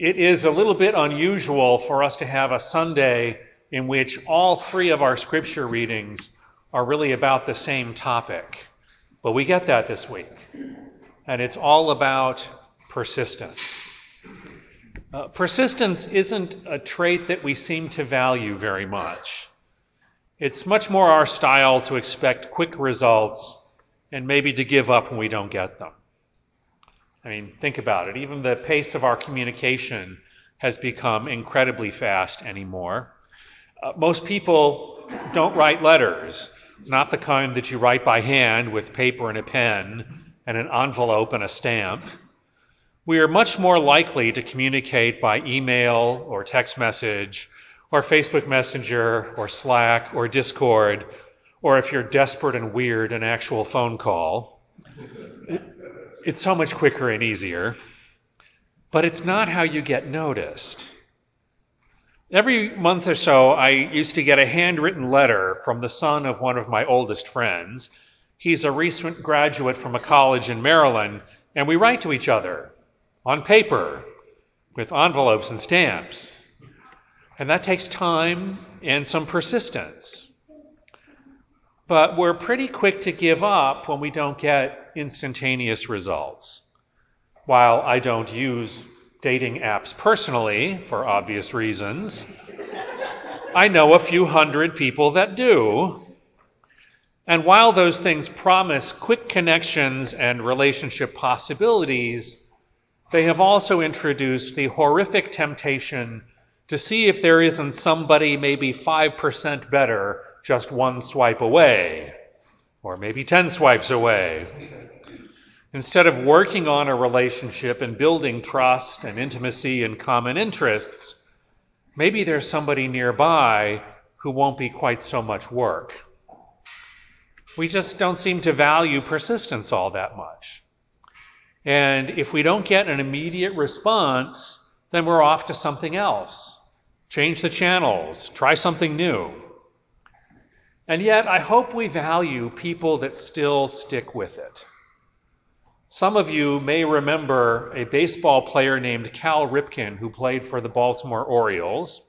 It is a little bit unusual for us to have a Sunday in which all three of our scripture readings are really about the same topic. But we get that this week. And it's all about persistence. Uh, persistence isn't a trait that we seem to value very much. It's much more our style to expect quick results and maybe to give up when we don't get them. I mean, think about it. Even the pace of our communication has become incredibly fast anymore. Uh, most people don't write letters, not the kind that you write by hand with paper and a pen and an envelope and a stamp. We are much more likely to communicate by email or text message or Facebook Messenger or Slack or Discord or if you're desperate and weird, an actual phone call. It's so much quicker and easier, but it's not how you get noticed. Every month or so, I used to get a handwritten letter from the son of one of my oldest friends. He's a recent graduate from a college in Maryland, and we write to each other on paper with envelopes and stamps. And that takes time and some persistence. But we're pretty quick to give up when we don't get instantaneous results. While I don't use dating apps personally, for obvious reasons, I know a few hundred people that do. And while those things promise quick connections and relationship possibilities, they have also introduced the horrific temptation to see if there isn't somebody maybe 5% better just one swipe away, or maybe 10 swipes away. Instead of working on a relationship and building trust and intimacy and common interests, maybe there's somebody nearby who won't be quite so much work. We just don't seem to value persistence all that much. And if we don't get an immediate response, then we're off to something else. Change the channels, try something new. And yet, I hope we value people that still stick with it. Some of you may remember a baseball player named Cal Ripken who played for the Baltimore Orioles.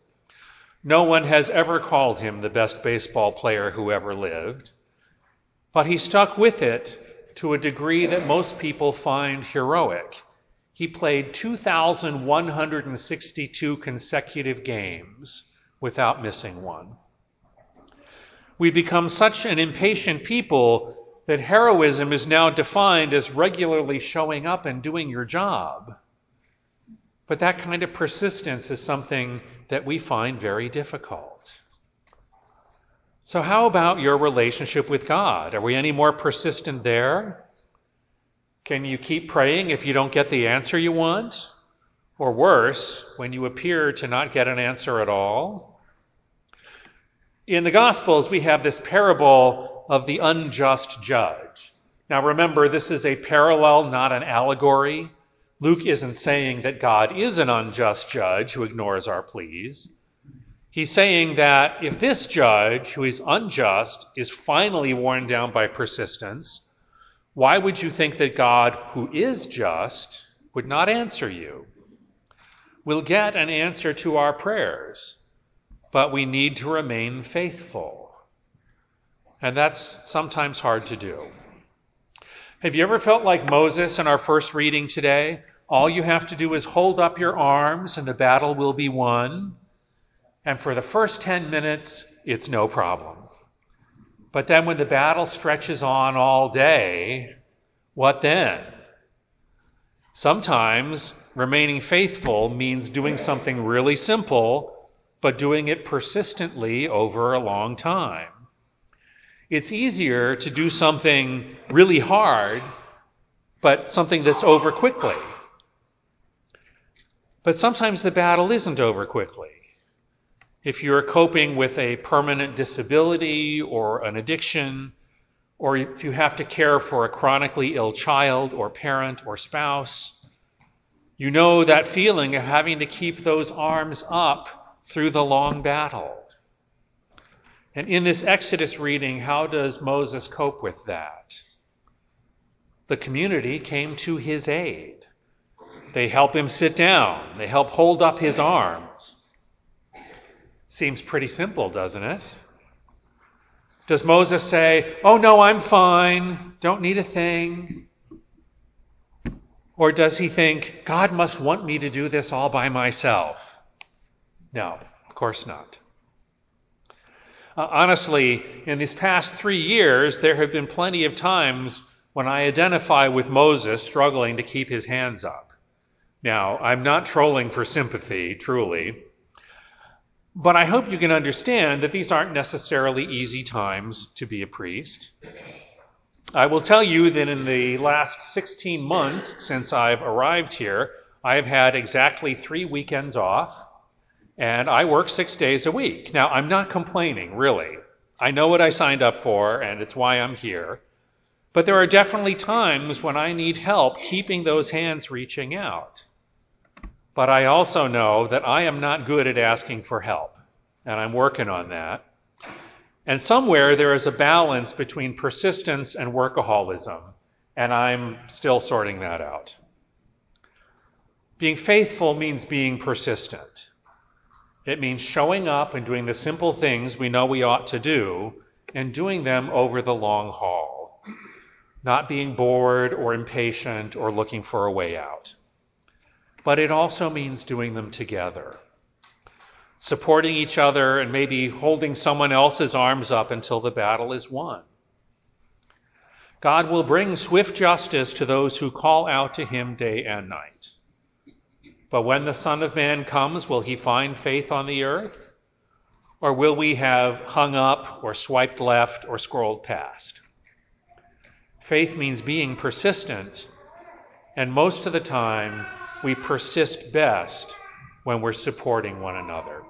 No one has ever called him the best baseball player who ever lived, but he stuck with it to a degree that most people find heroic. He played 2,162 consecutive games without missing one. We become such an impatient people that heroism is now defined as regularly showing up and doing your job. But that kind of persistence is something that we find very difficult. So, how about your relationship with God? Are we any more persistent there? Can you keep praying if you don't get the answer you want? Or worse, when you appear to not get an answer at all? In the Gospels, we have this parable of the unjust judge. Now remember, this is a parallel, not an allegory. Luke isn't saying that God is an unjust judge who ignores our pleas. He's saying that if this judge, who is unjust, is finally worn down by persistence, why would you think that God, who is just, would not answer you? We'll get an answer to our prayers but we need to remain faithful. And that's sometimes hard to do. Have you ever felt like Moses in our first reading today? All you have to do is hold up your arms and the battle will be won. And for the first 10 minutes, it's no problem. But then when the battle stretches on all day, what then? Sometimes remaining faithful means doing something really simple but doing it persistently over a long time. It's easier to do something really hard, but something that's over quickly. But sometimes the battle isn't over quickly. If you're coping with a permanent disability or an addiction, or if you have to care for a chronically ill child or parent or spouse, you know that feeling of having to keep those arms up through the long battle. And in this Exodus reading, how does Moses cope with that? The community came to his aid. They help him sit down. They help hold up his arms. Seems pretty simple, doesn't it? Does Moses say, Oh, no, I'm fine, don't need a thing? Or does he think, God must want me to do this all by myself? No, of course not. Uh, honestly, in these past three years, there have been plenty of times when I identify with Moses struggling to keep his hands up. Now, I'm not trolling for sympathy, truly. But I hope you can understand that these aren't necessarily easy times to be a priest. I will tell you that in the last 16 months since I've arrived here, I have had exactly three weekends off, and I work six days a week. Now, I'm not complaining, really. I know what I signed up for, and it's why I'm here. But there are definitely times when I need help keeping those hands reaching out. But I also know that I am not good at asking for help, and I'm working on that. And somewhere there is a balance between persistence and workaholism, and I'm still sorting that out. Being faithful means being persistent. It means showing up and doing the simple things we know we ought to do and doing them over the long haul, not being bored or impatient or looking for a way out but it also means doing them together. Supporting each other and maybe holding someone else's arms up until the battle is won. God will bring swift justice to those who call out to him day and night. But when the Son of Man comes, will he find faith on the earth? Or will we have hung up or swiped left or scrolled past? Faith means being persistent, and most of the time, we persist best when we're supporting one another.